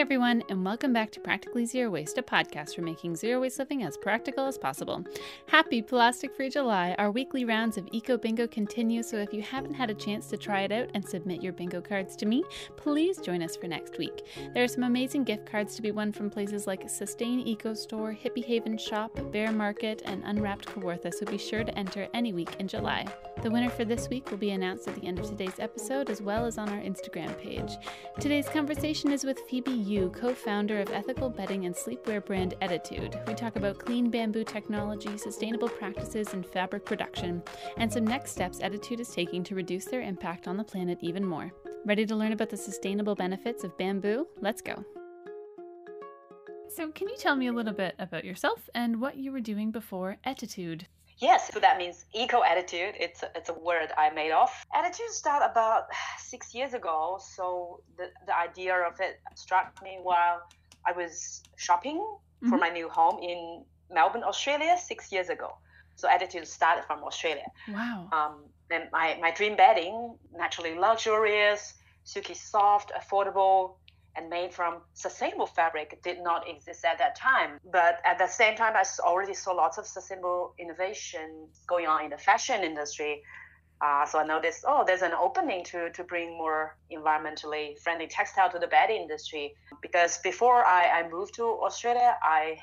everyone, and welcome back to Practically Zero Waste, a podcast for making zero waste living as practical as possible. Happy Plastic Free July! Our weekly rounds of Eco Bingo continue, so if you haven't had a chance to try it out and submit your bingo cards to me, please join us for next week. There are some amazing gift cards to be won from places like Sustain Eco Store, Hippie Haven Shop, Bear Market, and Unwrapped Kawartha, so be sure to enter any week in July. The winner for this week will be announced at the end of today's episode as well as on our Instagram page. Today's conversation is with Phoebe Yu, co founder of ethical bedding and sleepwear brand Ettitude. We talk about clean bamboo technology, sustainable practices in fabric production, and some next steps Ettitude is taking to reduce their impact on the planet even more. Ready to learn about the sustainable benefits of bamboo? Let's go. So, can you tell me a little bit about yourself and what you were doing before Ettitude? Yes, so that means eco attitude. It's a, it's a word I made up. Ettitude started about six years ago. So the, the idea of it struck me while I was shopping mm-hmm. for my new home in Melbourne, Australia, six years ago. So Ettitude started from Australia. Wow. Um, and my, my dream bedding, naturally luxurious, silky soft, affordable, and made from sustainable fabric did not exist at that time. But at the same time, I already saw lots of sustainable innovation going on in the fashion industry. Uh, so I noticed, oh, there's an opening to, to bring more environmentally friendly textile to the bed industry. Because before I, I moved to Australia, I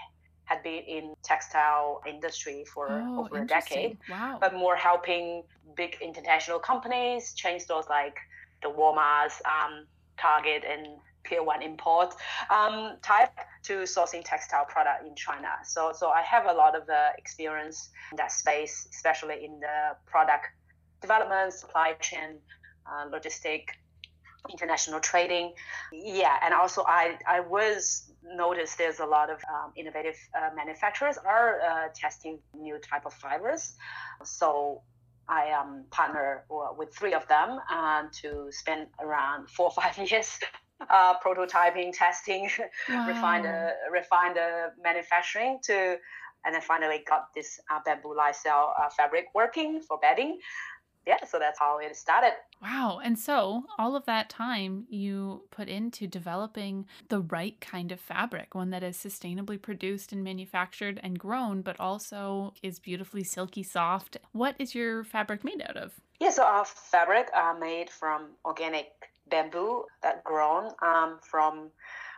had been in textile industry for oh, over a decade. Wow. But more helping big international companies, chain stores like the Walmarts, um, Target, and Pier One import um, type to sourcing textile product in China. So, so I have a lot of uh, experience in that space, especially in the product development, supply chain, uh, logistic, international trading. Yeah, and also I I was noticed there's a lot of um, innovative uh, manufacturers are uh, testing new type of fibers. So I um, partner with three of them and to spend around four or five years uh, prototyping, testing, wow. refine the refine the manufacturing to, and then finally got this uh, bamboo lyocell uh, fabric working for bedding. Yeah, so that's how it started. Wow. And so all of that time you put into developing the right kind of fabric, one that is sustainably produced and manufactured and grown, but also is beautifully silky soft. What is your fabric made out of? Yeah, so our fabric are made from organic bamboo that grown um, from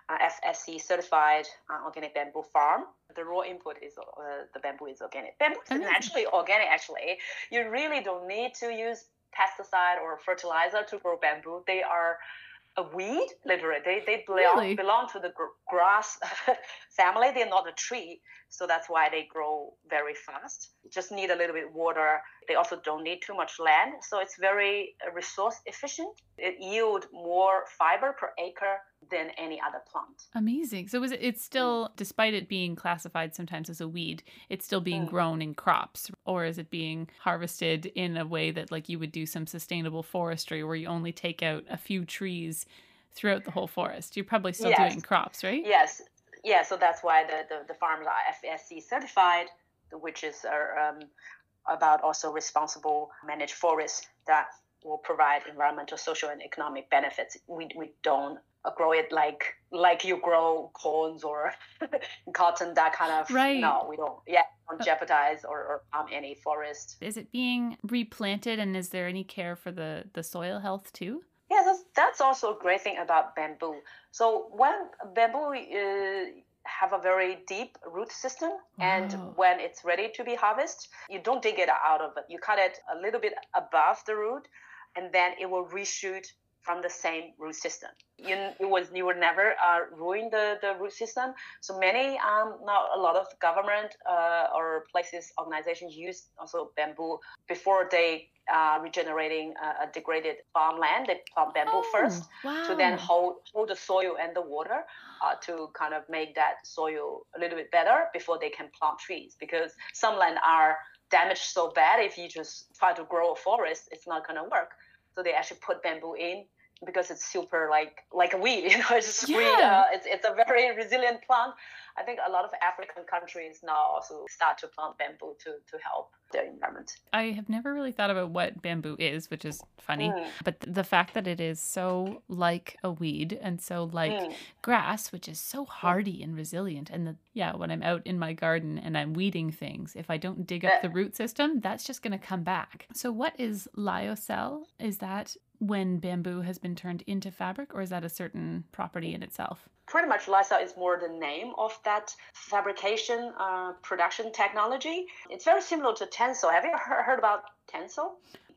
uh, FSC certified uh, organic bamboo farm. The raw input is uh, the bamboo is organic. Bamboo is actually organic. Actually, you really don't need to use pesticide or fertilizer to grow bamboo. They are a weed, literally. They, they belong, really? belong to the gr- grass family. They're not a tree. So that's why they grow very fast. just need a little bit water. They also don't need too much land. So it's very resource efficient. It yield more fiber per acre than any other plant. Amazing. So is it, it's still, mm. despite it being classified sometimes as a weed, it's still being mm. grown in crops, or is it being harvested in a way that like you would do some sustainable forestry where you only take out a few trees throughout the whole forest? You're probably still yes. doing crops, right? Yes. Yeah. So that's why the, the, the farms are FSC certified, which is uh, um, about also responsible managed forests that will provide environmental, social, and economic benefits. We, we don't grow it like like you grow corns or cotton that kind of right no we don't yeah don't jeopardize or, or harm any forest is it being replanted and is there any care for the the soil health too yeah that's, that's also a great thing about bamboo so when bamboo uh, have a very deep root system wow. and when it's ready to be harvested you don't dig it out of it you cut it a little bit above the root and then it will reshoot from the same root system. You, it was you would never uh, ruin the, the root system. So many um, now a lot of government uh, or places organizations use also bamboo before they uh, regenerating a, a, degraded farmland. They plant bamboo oh, first wow. to then hold hold the soil and the water uh, to kind of make that soil a little bit better before they can plant trees. Because some land are damaged so bad if you just try to grow a forest, it's not going to work. So they actually put bamboo in because it's super like like a weed. You know, it's Yeah. really, uh, it's it's a very resilient plant. I think a lot of African countries now also start to plant bamboo to to help their environment. I have never really thought about what bamboo is, which is funny. Mm, But the fact that it is so like a weed and so like mm, grass, which is so hardy and resilient. And the, yeah, when I'm out in my garden and I'm weeding things, if I don't dig up the root system, that's just going to come back. So, what is lyocell? Is that when bamboo has been turned into fabric, or is that a certain property in itself? pretty much Lyocell is more the name of that fabrication uh, production technology. It's very similar to Tencel. Have you heard about Tencel?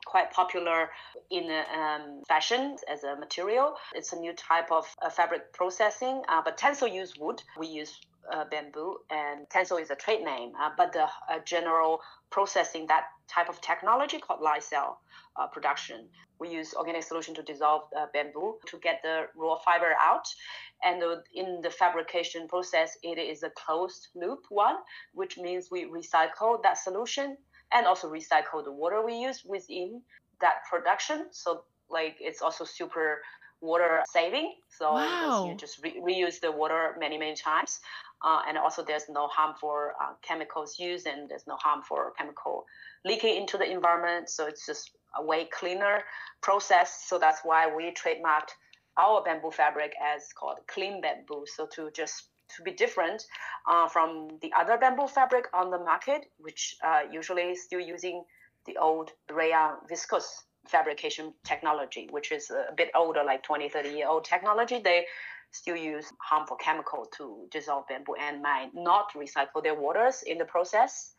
Quite popular in um, fashion as a material. It's a new type of uh, fabric processing, uh, but Tencel use wood. We use uh, bamboo, and Tencel is a trade name. Uh, but the uh, general processing that type of technology called Lyocell uh, production. We use organic solution to dissolve bamboo to get the raw fiber out and in the fabrication process it is a closed loop one which means we recycle that solution and also recycle the water we use within that production so like it's also super water saving so Wow. you just re- reuse the water many many times uh, and also there's no harmful uh, chemicals used and there's no harmful chemical leaking into the environment so it's just a way cleaner process so that's why we trademarked our bamboo fabric as called clean bamboo. So to just to be different uh, from the other bamboo fabric on the market, which uh, usually still using the old rayon viscose fabrication technology, which is a bit older, like 20, 30 year old technology. They still use harmful chemical to dissolve bamboo and might not recycle their waters in the process.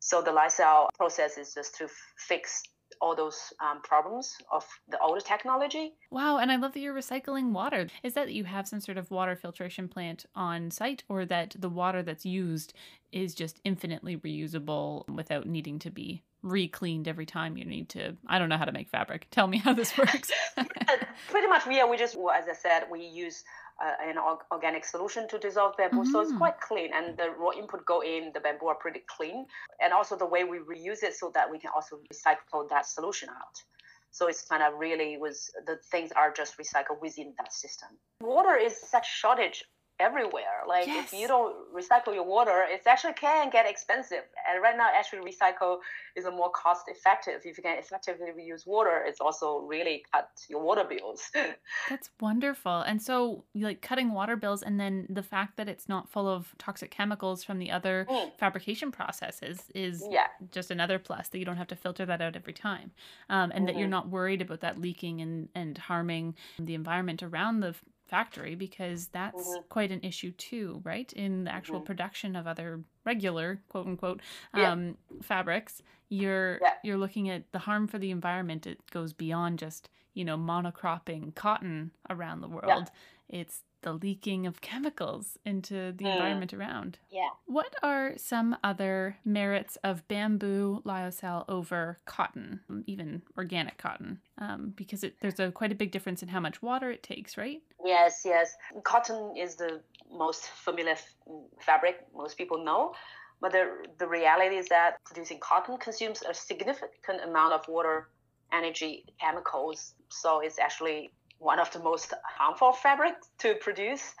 So the Lyocell process is just to fix all those um, problems of the older technology. Wow, and I love that you're recycling water. Is that you have some sort of water filtration plant on site, or that the water that's used is just infinitely reusable without needing to be re-cleaned every time you need to? I don't know how to make fabric. Tell me how this works. Pretty much, yeah, we just, as I said, we use uh, an org- organic solution to dissolve bamboo, so it's Mhm. quite clean. And the raw input go in, the bamboo are pretty clean. And also the way we reuse it so that we can also recycle that solution out. So it's kind of really was the things are just recycled within that system. Water is such shortage everywhere. Like if you don't recycle your water, it actually can get expensive. And right now, actually, recycle is a more cost effective. If you can effectively reuse water, it's also really cut your water bills. That's wonderful. And so, like cutting water bills, and then the fact that it's not full of toxic chemicals from the other Mm. fabrication processes is yeah. just another plus that you don't have to filter that out every time, um, and that you're Mhm. not worried about that leaking and and harming the environment around the factory because that's Mhm. quite an issue too, right? In the actual Mhm. production of other regular quote unquote Yeah. um, fabrics, you're Yeah. you're looking at the harm for the environment. It goes beyond just you know monocropping cotton around the world. It's the leaking of chemicals into the Mm. environment around. Yeah. What are some other merits of bamboo lyocell over cotton, even organic cotton? Um, because it, there's a quite a big difference in how much water it takes, right? Yes, yes. Cotton is the most familiar f- fabric most people know. But the, the reality is that producing cotton consumes a significant amount of water, energy, chemicals. So it's actually one of the most harmful fabrics to produce.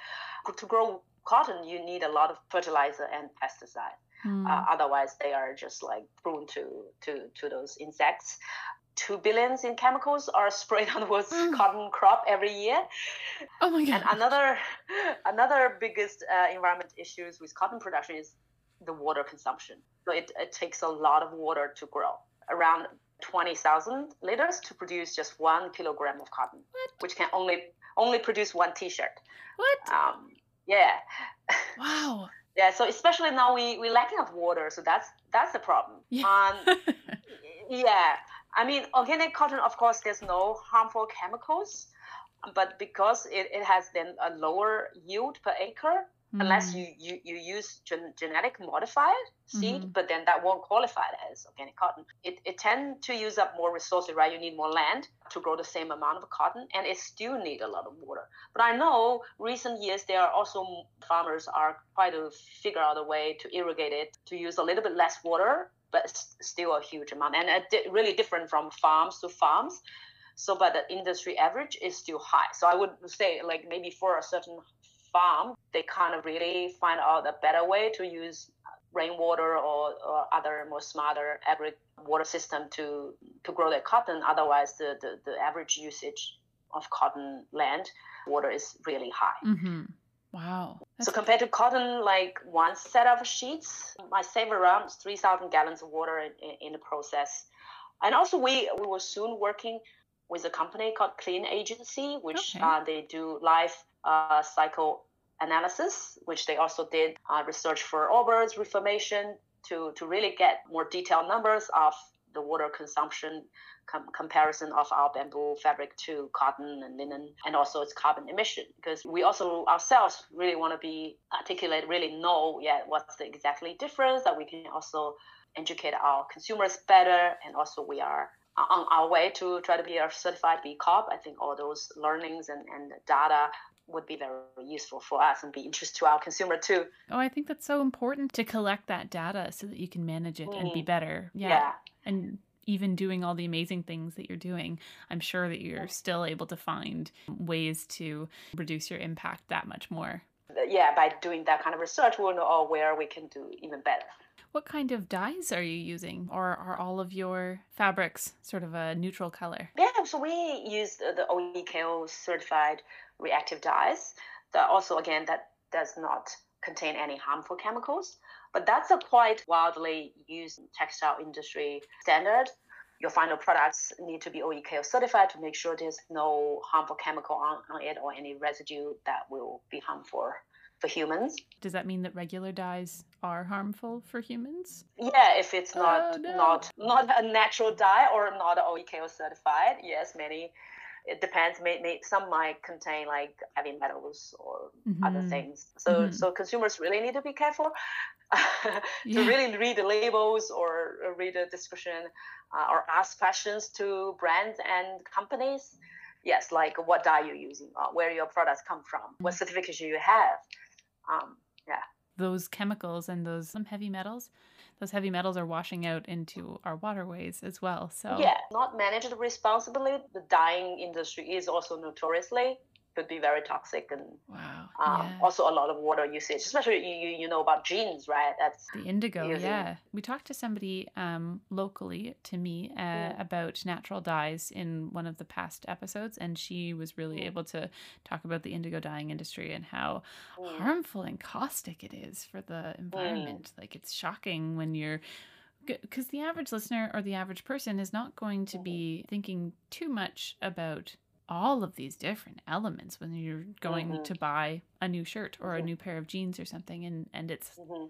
To grow cotton, you need a lot of fertilizer and pesticide. Hmm. Uh, otherwise, they are just like prone to, to, to those insects. Two billions in chemicals are sprayed on the world's Mm. cotton crop every year. oh my god! And another another biggest uh, environment issues with cotton production is the water consumption. So it, it takes a lot of water to grow, around 20,000 liters to produce just one kilogram of cotton, What? which can only only produce one T-shirt. what? Um, yeah, Wow. yeah. So especially now we we lacking of water, so that's that's the problem. Yeah. Um, yeah, I mean, organic cotton, of course, there's no harmful chemicals, but because it, it has then a lower yield per acre, unless Mm. you, you, you use gen- genetic modified seed, Mhm. but then that won't qualify as organic cotton. It, it tend to use up more resources, right? You need more land to grow the same amount of cotton, and it still need a lot of water. But I know recent years there are also farmers are trying to figure out a way to irrigate it to use a little bit less water, but still a huge amount, and it di- really different from farms to farms. So, but the industry average is still high. So I would say, like maybe for a certain farm, they kind of really find out a better way to use rainwater or, or other more smarter agri water system to to grow their cotton. Otherwise, the, the, the average usage of cotton land water is really high. Mm-hmm. Wow. That's so compared to cotton, like one set of sheets, I save around 3,000 gallons of water in, in, the process. And also, we, we were soon working with a company called Clean Agency, which okay. uh, they do life uh, cycle analysis, which they also did uh, research for Allbirds reformation to, to really get more detailed numbers of the water consumption com- comparison of our bamboo fabric to cotton and linen and also its carbon emission because we also ourselves really want to be articulate really know yeah what's the exactly difference that we can also educate our consumers better and also we are on our way to try to be a certified B Corp. I think all those learnings and, and data would be very useful for us and be interest to our consumer too. Oh, I think that's so important to collect that data so that you can manage it mm. and be mm. better. Yeah. yeah. And even doing all the amazing things that you're doing, I'm sure that you're still able to find ways to reduce your impact that much more. Yeah, by doing that kind of research, we'll know where we can do even better. What kind of dyes are you using, or are all of your fabrics sort of a neutral color? Yeah, so we use the OEKO certified reactive dyes. That also, again, that does not contain any harmful chemicals. But that's a quite widely used textile industry standard. Your final products need to be OEKO certified to make sure there's no harmful chemical on, on it or any residue that will be harmful for humans. Does that mean that regular dyes are harmful for humans? Yeah, if it's not oh, no. not not a natural dye or not OEKO certified. Yes, many it depends. May, may, some might contain like heavy metals or mm-hmm. other things. So mm-hmm. so consumers really need to be careful to yeah. really read the labels or read the description uh, or ask questions to brands and companies. Yes, like what dye you're using, uh, where your products come from, what mm-hmm. certification you have. Um, yeah. Those chemicals and those some heavy metals those heavy metals are washing out into our waterways as well. So yeah, not managed responsibly. The dyeing industry is also notoriously could be very toxic and wow. Um, yeah. also a lot of water usage, especially you, you, you know about jeans, right? That's the indigo. Using... Yeah, we talked to somebody um, locally to me uh, mm. about natural dyes in one of the past episodes, and she was really mm. able to talk about the indigo dyeing industry and how mm. harmful and caustic it is for the environment. Mm. Like it's shocking when you're because the average listener or the average person is not going to be mm-hmm. thinking too much about all of these different elements when you're going mm-hmm. to buy a new shirt or mm-hmm. a new pair of jeans or something and and it's mm-hmm.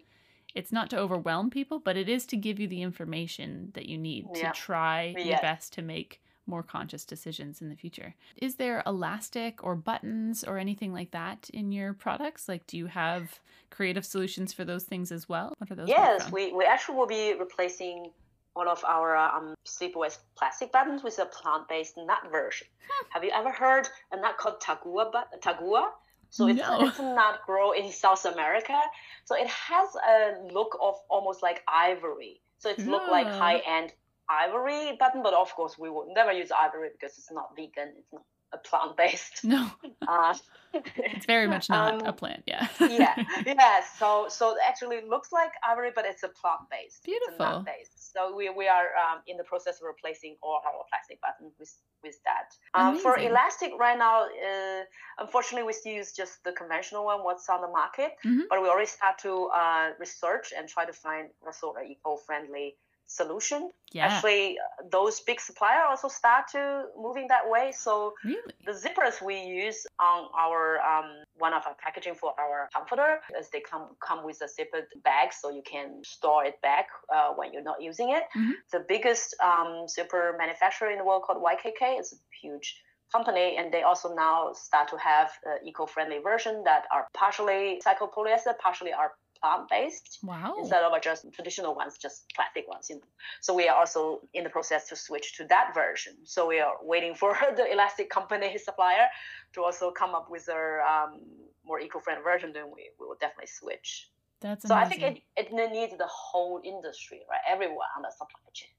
it's not to overwhelm people but it is to give you the information that you need yeah. to try yeah. your best to make more conscious decisions in the future. Is there elastic or buttons or anything like that in your products? Like do you have creative solutions for those things as well? What are those? Yes, we, we actually will be replacing one of our um, sleepwear plastic buttons with a plant-based nut version. Have you ever heard a nut called tagua? But tagua. So it's, no. it's a nut grow in South America. So it has a look of almost like ivory. So it look like high-end ivory button, but of course we would never use ivory because it's not vegan. It's not a plant based. No. Uh, it's very much not um, a plant, yeah. yeah, yeah. So so it actually looks like ivory, but it's a plant based. Beautiful. based. So we, we are um, in the process of replacing all our plastic buttons with with that. Um, for elastic right now, uh, unfortunately, we still use just the conventional one, what's on the market. Mm-hmm. But we already start to uh, research and try to find also an eco-friendly solution. Yeah. Actually, those big suppliers also start to moving that way. So really? the zippers we use on our um, one of our packaging for our comforter as they come come with a zippered bag, so you can store it back uh, when you're not using it. Mm-hmm. The biggest um, zipper manufacturer in the world called YKK is a huge company and they also now start to have uh, eco-friendly version that are partially polyester, partially are plant based wow. instead of just traditional ones, just plastic ones. You know. So we are also in the process to switch to that version. So we are waiting for the elastic company supplier to also come up with a um, more eco-friendly version. Then we, we will definitely switch. That's so I think it, it needs the whole industry, right? Everyone on the supply chain.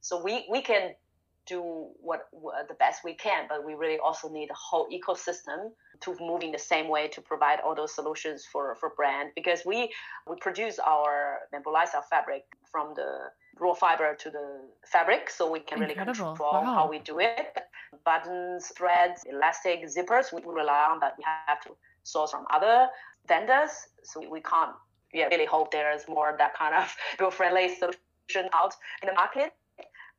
So we, we can do what, what, the best we can, but we really also need a whole ecosystem to move in the same way to provide all those solutions for for brand because we we produce our lifestyle fabric from the raw fiber to the fabric, so we can Incredible. really control Wow. how we do it. Buttons, threads, elastic, zippers, we rely on that. We have to source from other vendors, so we can't. Yeah, really hope there's more that kind of eco-friendly solution out in the market.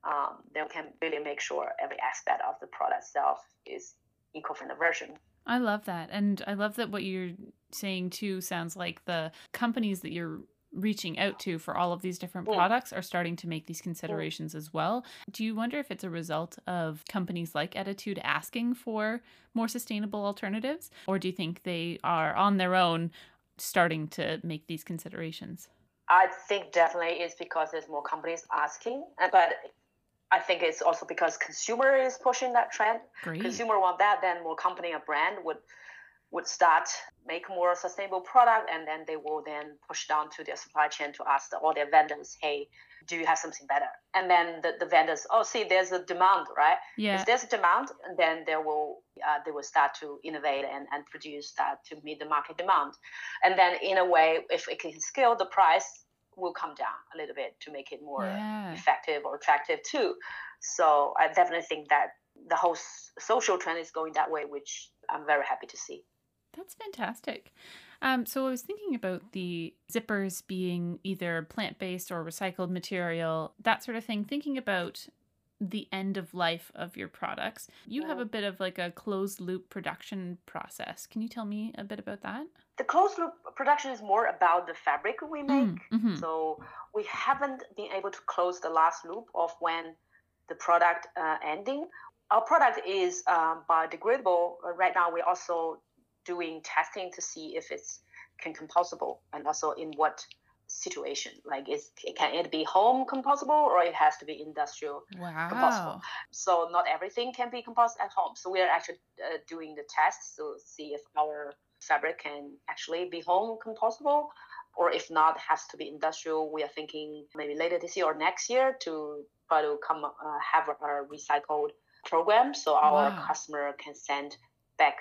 Um, then we can really make sure every aspect of the product itself is eco-friendly version. I love that. And I love that what you're saying too sounds like the companies that you're reaching out to for all of these different Mm. products are starting to make these considerations as well. Do you wonder if it's a result of companies like Ettitude asking for more sustainable alternatives? Or do you think they are on their own starting to make these considerations? I think definitely it's because there's more companies asking, but I think it's also because consumer is pushing that trend. Great. Consumer want that, then more company or brand would would start make more sustainable product, and then they will then push down to their supply chain to ask the, all their vendors, hey, do you have something better? And then the, the vendors, oh, see, there's a demand, right? Yeah. If there's a demand, then they will uh, they will start to innovate and, and produce that to meet the market demand. And then in a way, if it can scale, the price will come down a little bit to make it more Yeah. effective or attractive too. So I definitely think that the whole s- social trend is going that way, which I'm very happy to see. That's fantastic. Um, so I was thinking about the zippers being either plant based or recycled material, that sort of thing, thinking about the end of life of your products. You have a bit of like a closed loop production process. Can you tell me a bit about that? The closed loop production is more about the fabric we make. Mm-hmm. So we haven't been able to close the last loop of when the product uh, ending. Our product is um, biodegradable. Uh, Right now, we're also doing testing to see if it's can compostable and also in what situation. Like, is can it be home compostable or it has to be industrial Wow. so not everything can be composed at home. So we are actually uh, doing the tests to see if our fabric can actually be home compostable, or if not, has to be industrial. We are thinking maybe later this year or next year to try to come uh, have a recycled program, so our Wow. customer can send back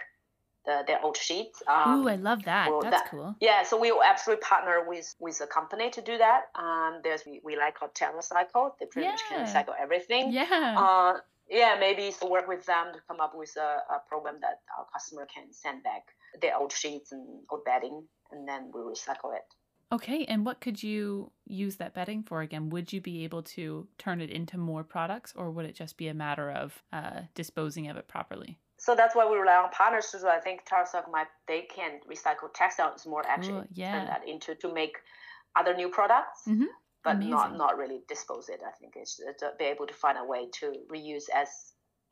the, their old sheets. Um, Ooh, I love that. well, That's that- cool. yeah, so we will absolutely partner with with a company to do that. Um, there's we, we like called TerraCycle. They pretty much can Yeah. recycle everything. Yeah. Uh, yeah, maybe so work with them to come up with a, a program that our customer can send back their old sheets and old bedding, and then we recycle it. Okay, and what could you use that bedding for again? Would you be able to turn it into more products, or would it just be a matter of uh, disposing of it properly? So that's why we rely on partners to do. I think TerraCycle might they can recycle textiles more actually turn yeah. that into to make other new products. Mhm, But not amazing. not really dispose it. I think it's to be able to find a way to reuse as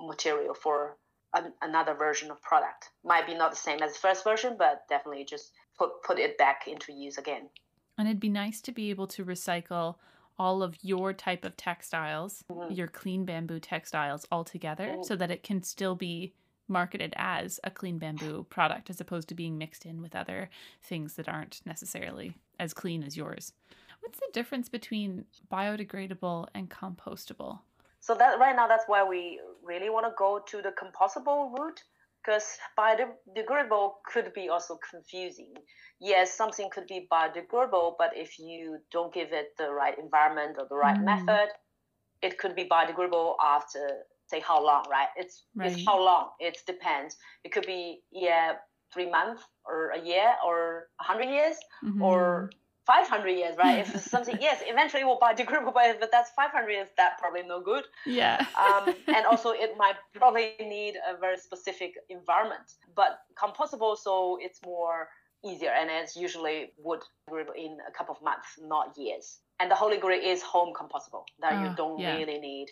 material for an, another version of product. Might be not the same as the first version, but definitely just put put it back into use again. And it'd be nice to be able to recycle all of your type of textiles, Mhm. your clean bamboo textiles all together Mhm. so that it can still be marketed as a clean bamboo product as opposed to being mixed in with other things that aren't necessarily as clean as yours. What's the difference between biodegradable and compostable? So that right now, that's why we really want to go to the compostable route because biodegradable could be also confusing. Yes, something could be biodegradable, but if you don't give it the right environment or the right Mm. method, it could be biodegradable after say how long, right? It's Right. it's how long. It depends. It could be yeah three months or a year or a hundred years or 500 years, right? if it's something, yes, eventually it will buy biodegradable, but but that's 500 years, that probably no good. Yeah. Um, and also it might probably need a very specific environment. But compostable, so it's more easier, and it's usually would grow in a couple of months, not years. And the holy grail is home compostable, that Ah, you don't yeah. really need.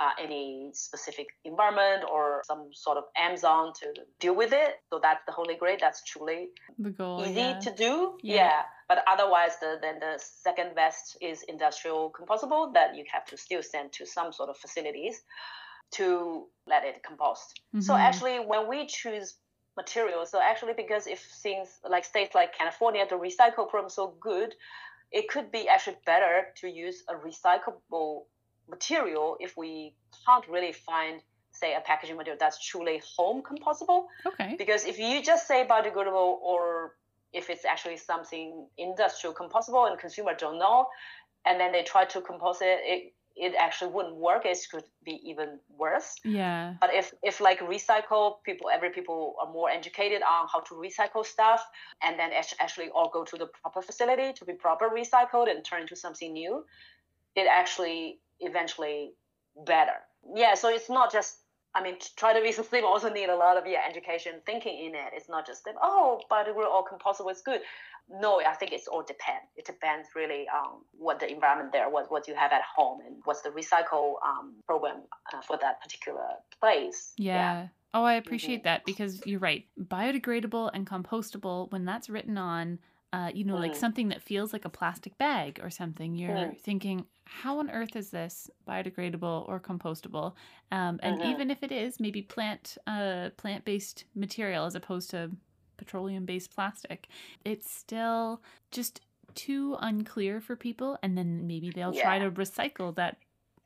Uh, any specific environment or some sort of Amazon to deal with it. So that's the holy grail. That's truly the goal. easy yeah. to do. Yeah. Yeah. But otherwise, the, then the second best is industrial compostable that you have to still send to some sort of facilities to let it compost. So Mhm. actually, when we choose materials, so actually because if things like states like California, the recycle program is so good, it could be actually better to use a recyclable material if we can't really find say a packaging material that's truly home compostable. Okay. Because if you just say biodegradable or if it's actually something industrial compostable and consumer don't know, and then they try to compost it, it it actually wouldn't work. It could be even worse. Yeah. But if if like recycle, people every people are more educated on how to recycle stuff, and then actually all go to the proper facility to be proper recycled and turn into something new, it actually eventually better. Yeah. So it's not just I mean, to try to be sustainable also need a lot of yeah education thinking in it. It's not just that oh, biodegradable or compostable is good. No, I think it's all depend. It depends really on what the environment there, what what you have at home, and what's the recycle um, program uh, for that particular place. Yeah. yeah. Oh, I appreciate mm-hmm. that because you're right. Biodegradable and compostable, when that's written on uh, you know, mm. like something that feels like a plastic bag or something, you're mm. thinking, how on earth is this biodegradable or compostable? Um, and mm-hmm. even if it is, maybe plant uh, plant based material as opposed to petroleum based plastic, it's still just too unclear for people. And then maybe they'll yeah. try to recycle that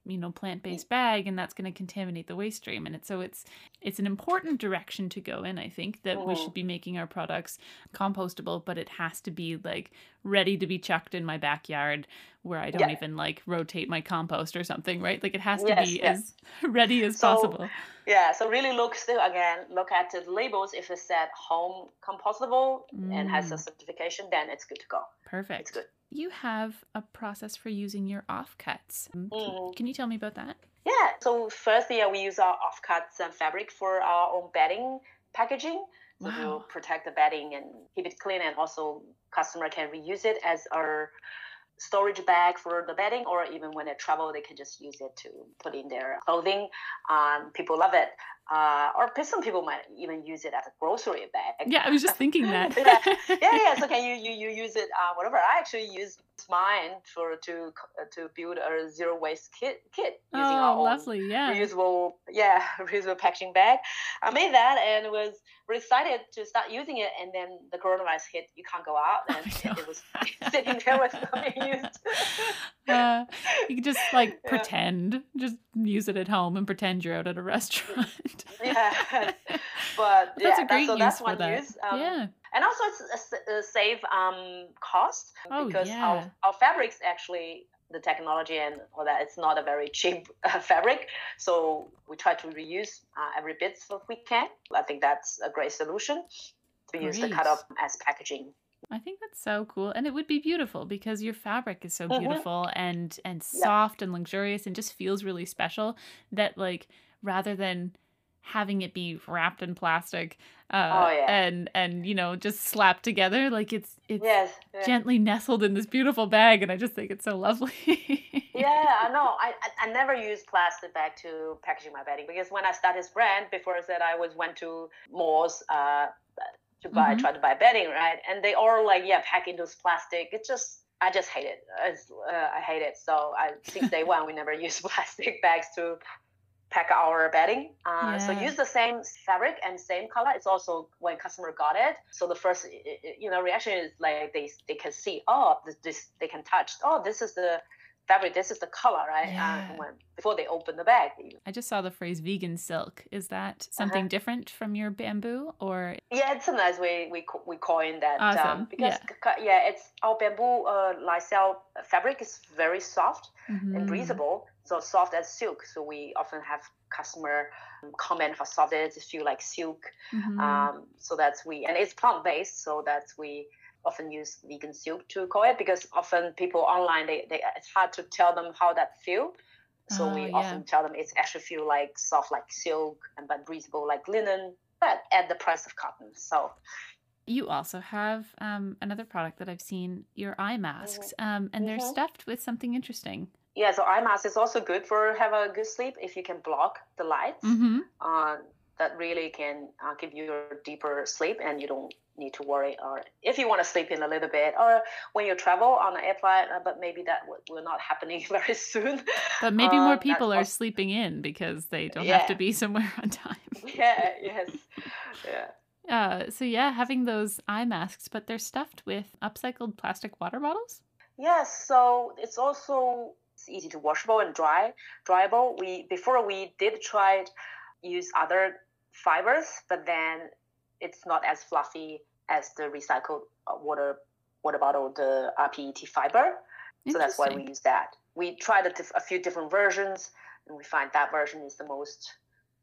you know plant-based bag and that's going to contaminate the waste stream and it's so it's it's an important direction to go in i think that we should mm-hmm. be making our products compostable but it has to be like ready to be chucked in my backyard where i don't yeah. even like rotate my compost or something right like it has to yes, be yes. as ready as so, possible yeah so really look still again look at the labels if it said home compostable mm. and has a mm. certification then it's good to go perfect it's good you have a process for using your offcuts. Mm. Can, you tell me about that? Yeah. So first, yeah, we use our offcuts and fabric for our own bedding packaging. So wow. to protect the bedding and keep it clean, and also customer can reuse it as our storage bag for the bedding, or even when they travel, they can just use it to put in their clothing. Um, people love it. Uh, or some people might even use it as a grocery bag. Yeah, I was just thinking that. yeah. yeah. So can you you, you use it uh, whatever? I actually use mine for to to build a zero waste kit kit using oh, our lovely, yeah. reusable yeah reusable packaging bag. I made that and was really excited to start using it. And then the coronavirus hit. You can't go out, and it, it was sitting there with not being used. Uh, you can just like yeah. pretend, just use it at home and pretend you're out at a restaurant. yeah, but that's a great that's, so use that's for one that. use. Um, yeah and also it's a, a save um, cost oh, because yeah. our, our fabrics actually the technology and all that it's not a very cheap uh, fabric so we try to reuse uh, every bit so we can i think that's a great solution to great. use the cut up as packaging I think that's so cool, and it would be beautiful because your fabric is so mm-hmm. beautiful and and soft and luxurious, and just feels really special. That like rather than having it be wrapped in plastic uh, oh, yeah. and and you know just slapped together like it's it's yes, gently nestled in this beautiful bag and i just think it's so lovely yeah i know I, I never use plastic bag to packaging my bedding because when i started this brand before that i was went to malls uh, to buy mm-hmm. try to buy bedding right and they all like yeah pack into this plastic It's just I just hate it. Uh, I hate it. So I, since day one, we never use plastic bags to pack our bedding. Uh, yeah. So use the same fabric and same color. It's also when customer got it. So the first, you know, reaction is like they they can see, oh, this, this they can touch. Oh, this is the fabric. This is the color, right? Yeah. Uh, when, before they open the bag. I just saw the phrase vegan silk. Is that something uh-huh. different from your bamboo or? Yeah, it's a nice way we we coin that um, awesome. um, because yeah. yeah. it's our bamboo uh, fabric is very soft mm-hmm. and breathable so soft as silk. So we often have customer comment for softness, it feel like silk. Mm-hmm. Um, so that's we, and it's plant based. So that's we often use vegan silk to call it because often people online, they, they it's hard to tell them how that feel. So we yeah. often tell them it's actually feel like soft like silk and but breathable like linen, but at the price of cotton. So you also have um, another product that I've seen, your eye masks, mm-hmm. um, and mm-hmm. they're stuffed with something interesting yeah, so eye mask is also good for have a good sleep if you can block the lights. Mm-hmm. Uh, that really can uh, give you a deeper sleep, and you don't need to worry. Or if you want to sleep in a little bit, or when you travel on an airplane, uh, but maybe that w- will not happening very soon. But maybe more um, people are also... sleeping in because they don't yeah. have to be somewhere on time. yeah. Yes. Yeah. Uh, so yeah, having those eye masks, but they're stuffed with upcycled plastic water bottles. Yes, so it's also it's easy to washable and dry, dryable. We before we did try use other fibers, but then it's not as fluffy as the recycled uh, water water bottle, the rPET fiber. So that's why we use that. We tried a, a, few different versions, and we find that version is the most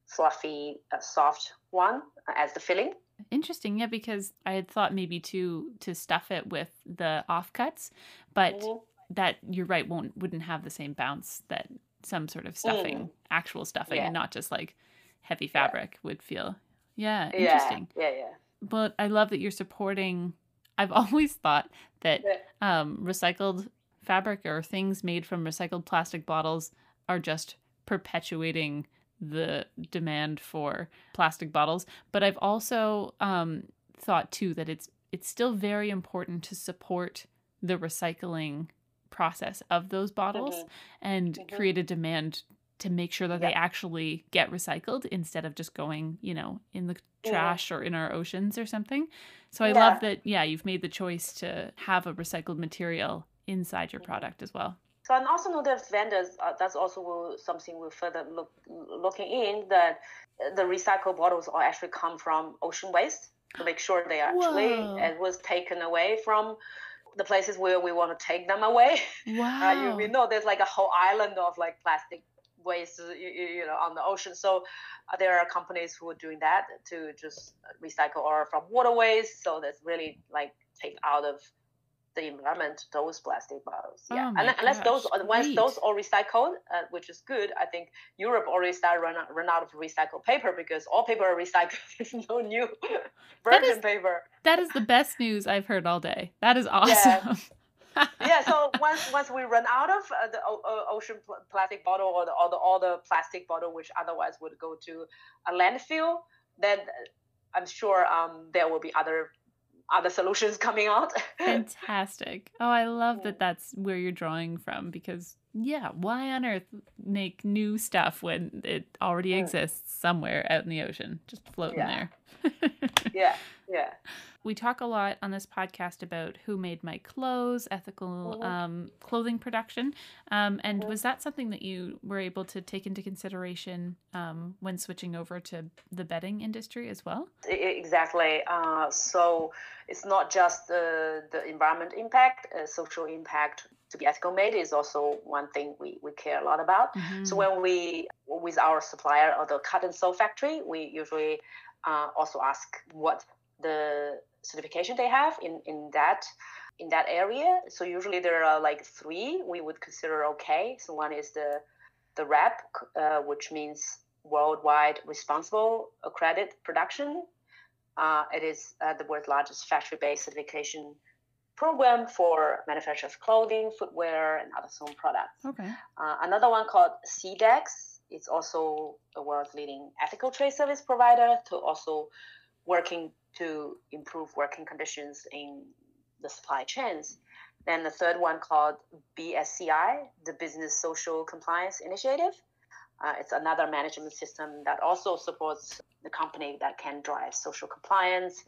fluffy, uh, soft one uh, as the filling. Interesting, yeah, because I had thought maybe to to stuff it with the offcuts, but mm-hmm. that you're right won't wouldn't have the same bounce that some sort of stuffing, mm. actual stuffing, yeah. and not just like heavy fabric yeah. would feel. Yeah, interesting. Yeah, yeah, yeah. But I love that you're supporting. I've always thought that um, recycled fabric or things made from recycled plastic bottles are just perpetuating the demand for plastic bottles. But I've also um, thought too that it's it's still very important to support the recycling process of those bottles mm-hmm. and mm-hmm. create a demand to make sure that they actually get recycled instead of just going, you know, in the trash or in our oceans or something. So I yeah. love that, yeah, you've made the choice to have a recycled material inside your product as well. So and also know that vendors, uh, that's also something we're further look, looking in that the recycled bottles all actually come from ocean waste to make sure they actually it was taken away from the places where we want to take them away. Wow. Uh, you, we know there's like a whole island of like plastic waste, you, you know, on the ocean. So uh, there are companies who are doing that to just recycle or from waterways. So that's really like take out of the environment those plastic bottles. Yeah, oh and unless gosh, those once sweet. those are recycled, uh, which is good. I think Europe already started run out, run out of recycled paper because all paper are recycled. There's no new virgin is, paper. That is the best news I've heard all day. That is awesome. Yeah yeah, so once once we run out of uh, the uh, ocean pl- plastic bottle or the, or the all the plastic bottle which otherwise would go to a landfill, then I'm sure um, there will be other other solutions coming out. Fantastic. Oh, I love that that's where you're drawing from because yeah, why on earth make new stuff when it already mm. exists somewhere out in the ocean, just floating yeah. there? yeah, yeah. We talk a lot on this podcast about who made my clothes, ethical mm-hmm. um, clothing production. Um, and mm-hmm. was that something that you were able to take into consideration um, when switching over to the bedding industry as well? Exactly. Uh, so it's not just the, the environment impact, uh, social impact to be ethical made is also one thing we, we care a lot about. Mm-hmm. So when we, with our supplier or the cut and sew factory, we usually uh, also ask what the certification they have in, in that in that area. So usually there are like three we would consider okay. So one is the the RAP, uh, which means Worldwide Responsible Accredited Production. Uh, it is uh, the world's largest factory-based certification program for manufacturers of clothing, footwear, and other home products. Okay. Uh, another one called Sedex. It's also the world's leading ethical trade service provider to also working to improve working conditions in the supply chains. Then the third one called BSCI, the Business Social Compliance Initiative. Uh, it's another management system that also supports the company that can drive social compliance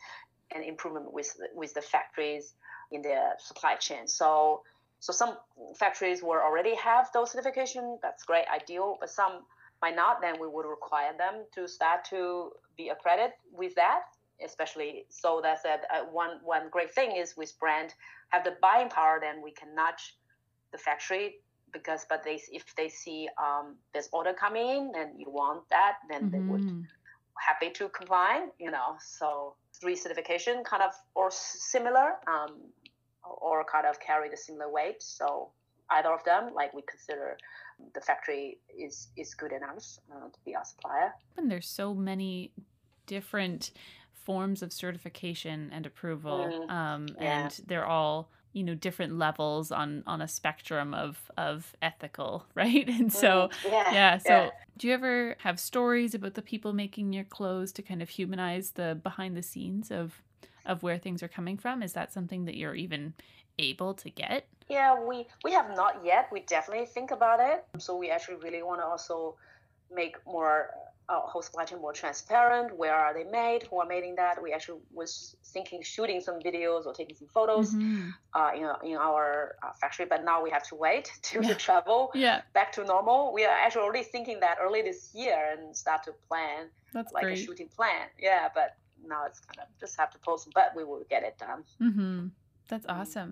and improvement with with the factories in their supply chain. So so some factories will already have those certification. That's great, ideal. But some might not. Then we would require them to start to be accredited with that especially so that's that uh, one one great thing is with brand have the buying power then we can nudge the factory because but they if they see um, there's order coming in and you want that then mm-hmm. they would mm-hmm. happy to comply you know so three certification kind of or similar um, or kind of carry the similar weight so either of them like we consider the factory is is good enough uh, to be our supplier and there's so many different forms of certification and approval mm, um, yeah. and they're all you know different levels on on a spectrum of of ethical right? And so mm, yeah, yeah so yeah. do you ever have stories about the people making your clothes to kind of humanize the behind the scenes of of where things are coming from? Is that something that you're even able to get? Yeah we we have not yet. We definitely think about it. So we actually really want to also make more our whole supply chain more transparent. Where are they made? Who are making that? We actually was thinking shooting some videos or taking some photos Mm-hmm. uh, in, in our uh, factory, but now we have to wait to Yeah. travel Yeah, back to normal. We are actually already thinking that early this year and start to plan that's like great. a shooting plan. Yeah, but now it's kind of just have to post, but we will get it done. Mm-hmm. That's Mm. awesome.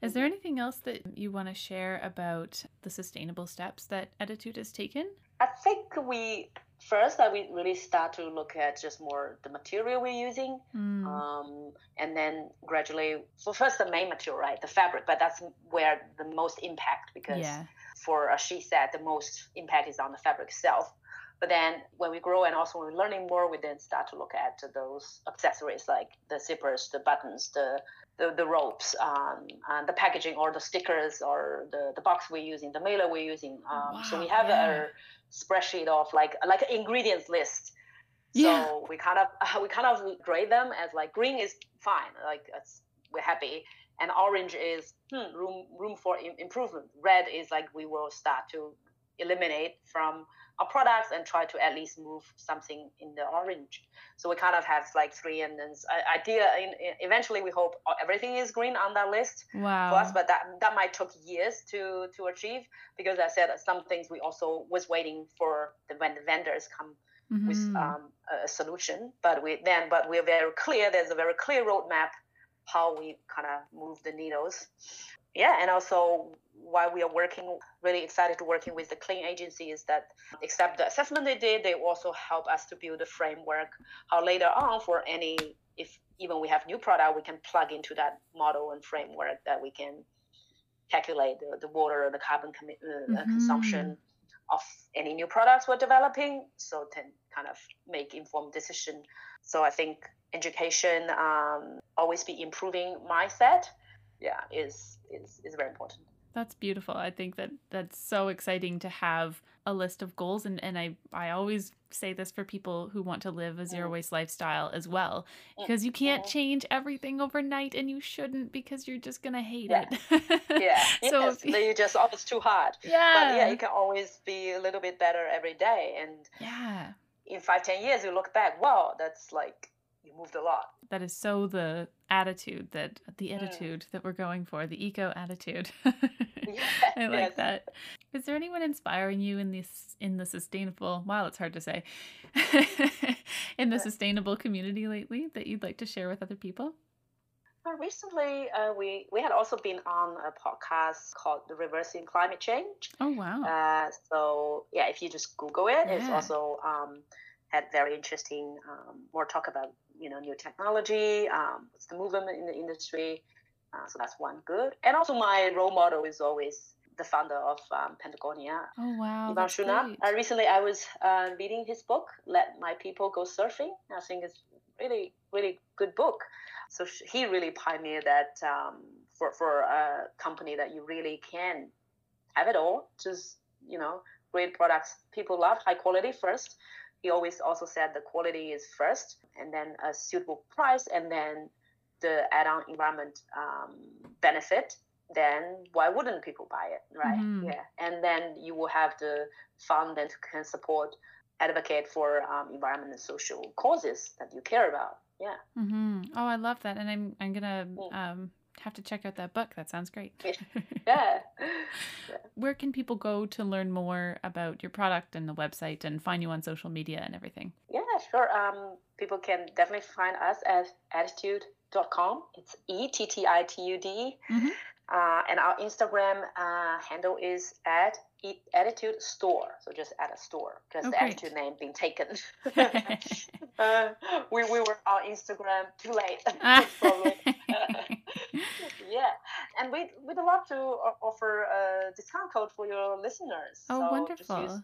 Is there anything else that you want to share about the sustainable steps that Ettitude has taken? I think we first that we really start to look at just more the material we're using, Mm. um, and then gradually. So first the main material, right, the fabric, but that's where the most impact because yeah. for as she said, the most impact is on the fabric itself. But then when we grow and also when we're learning more, we then start to look at those accessories like the zippers, the buttons, the the, the ropes, um, and the packaging or the stickers or the, the box we're using, the mailer we're using. Um, so we have yeah. a spreadsheet of like like an ingredients list. So we kind of we kind of grade them as like green is fine, like we're happy, and orange is hmm, room room for im- improvement. Red is like we will start to eliminate from our products and try to at least move something in the orange. So we kind of have like three, and then i- idea. In, eventually, we hope everything is green on that list Wow. for us, but that that might took years to to achieve because I said some things we also was waiting for the when the vendors come with Mhm. um, a solution. But we then, but we're very clear. There's a very clear roadmap how we kind of move the needles. Yeah, and also while we are working, really excited to working with the clean agency is that except the assessment they did, they also help us to build a framework. How later on for any, if even we have new product, we can plug into that model and framework that we can calculate the, the water, and the carbon commi- uh, uh, Mhm. consumption of any new products we're developing so then kind of make informed decision so i think education um, always be improving mindset yeah is is is very important That's beautiful. I think that that's so exciting to have a list of goals and and I I always say this for people who want to live a zero Mm. waste lifestyle as well Mm. because you can't Mhm. change everything overnight and you shouldn't because you're just going to hate Yeah. it. yeah so yes, if- you just always too hard yeah. but yeah you can always be a little bit better every day and yeah. in five ten years you look back wow that's like you moved a lot That is so the attitude that the Mm. attitude that we're going for, the eco attitude. Yeah, I like yes. that. Is there anyone inspiring you in this in the sustainable wow, it's hard to say. in the sustainable community lately that you'd like to share with other people? Uh, recently, uh, we we had also been on a podcast called "The Reversing Climate Change." Oh wow. Uh, so yeah, if you just Google it, it's also um, had very interesting um, more talk about you know new technology, um, what's the movement in the industry. Uh, so that's one good. And also my role model is always the founder of um, Patagonia, oh wow. Yvon Chouinard. Uh, recently, I was uh, reading his book, "Let My People Go Surfing." I think it's really, really good book. So sh- he really pioneered that um, for for a company that you really can have it all. Just you know, great products people love, high quality first. He always also said the quality is first, and then a suitable price, and then the add-on environment um, benefit then why wouldn't people buy it right Mhm. yeah and then you will have the fund that can support advocate for um, environment and social causes that you care about yeah mm-hmm. Oh, I love that, and I'm I'm gonna Mm. um have to check out that book. That sounds great. yeah Where can people go to learn more about your product and the website and find you on social media and everything? yeah sure um, people can definitely find us at ettitude.com it's e-t-t-i-t-u-d Mhm. uh, and our instagram uh, handle is at e- ettitude store so just at a store because Oh, the great. attitude name being taken uh, we, we were on instagram too late yeah, and we'd, we'd love to offer a discount code for your listeners. oh, so Just wonderful. use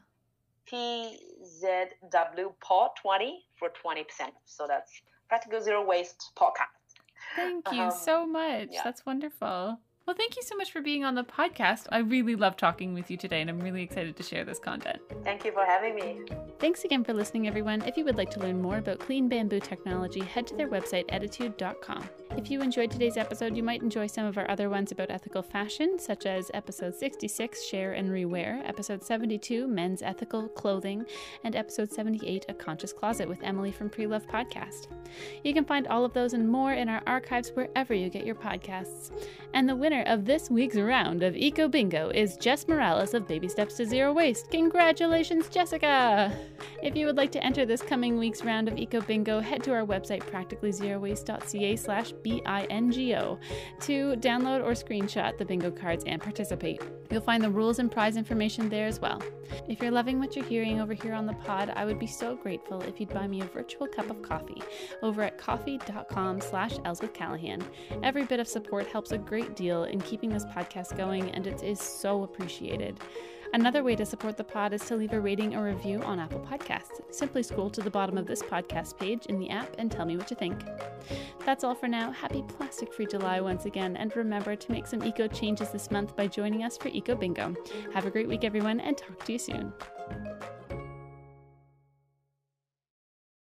PZWPod20 for 20%. So that's Practical Zero Waste Podcast. Thank you Um, so much. yeah. That's wonderful. Well, thank you so much for being on the podcast. I really love talking with you today, and I'm really excited to share this content. Thank you for having me. Thanks again for listening, everyone. If you would like to learn more about clean bamboo technology, head to their website, ettitude.com. If you enjoyed today's episode, you might enjoy some of our other ones about ethical fashion, such as episode 66, Share and Rewear, episode 72, Men's Ethical Clothing, and episode 78, A Conscious Closet with Emily from Pre Love Podcast. You can find all of those and more in our archives wherever you get your podcasts. And the winner of this week's round of Eco Bingo is Jess Morales of Baby Steps to Zero Waste. Congratulations, Jessica! If you would like to enter this coming week's round of Eco Bingo, head to our website practicallyzerowaste.ca slash B-I-N-G-O to download or screenshot the bingo cards and participate. You'll find the rules and prize information there as well. If you're loving what you're hearing over here on the pod, I would be so grateful if you'd buy me a virtual cup of coffee over at ko-fi.com slash Callahan. Every bit of support helps a great deal in keeping this podcast going, and it is so appreciated. Another way to support the pod is to leave a rating or review on Apple Podcasts. Simply scroll to the bottom of this podcast page in the app and tell me what you think. That's all for now. Happy Plastic Free July once again, and remember to make some eco changes this month by joining us for Eco Bingo. Have a great week, everyone, and talk to you soon.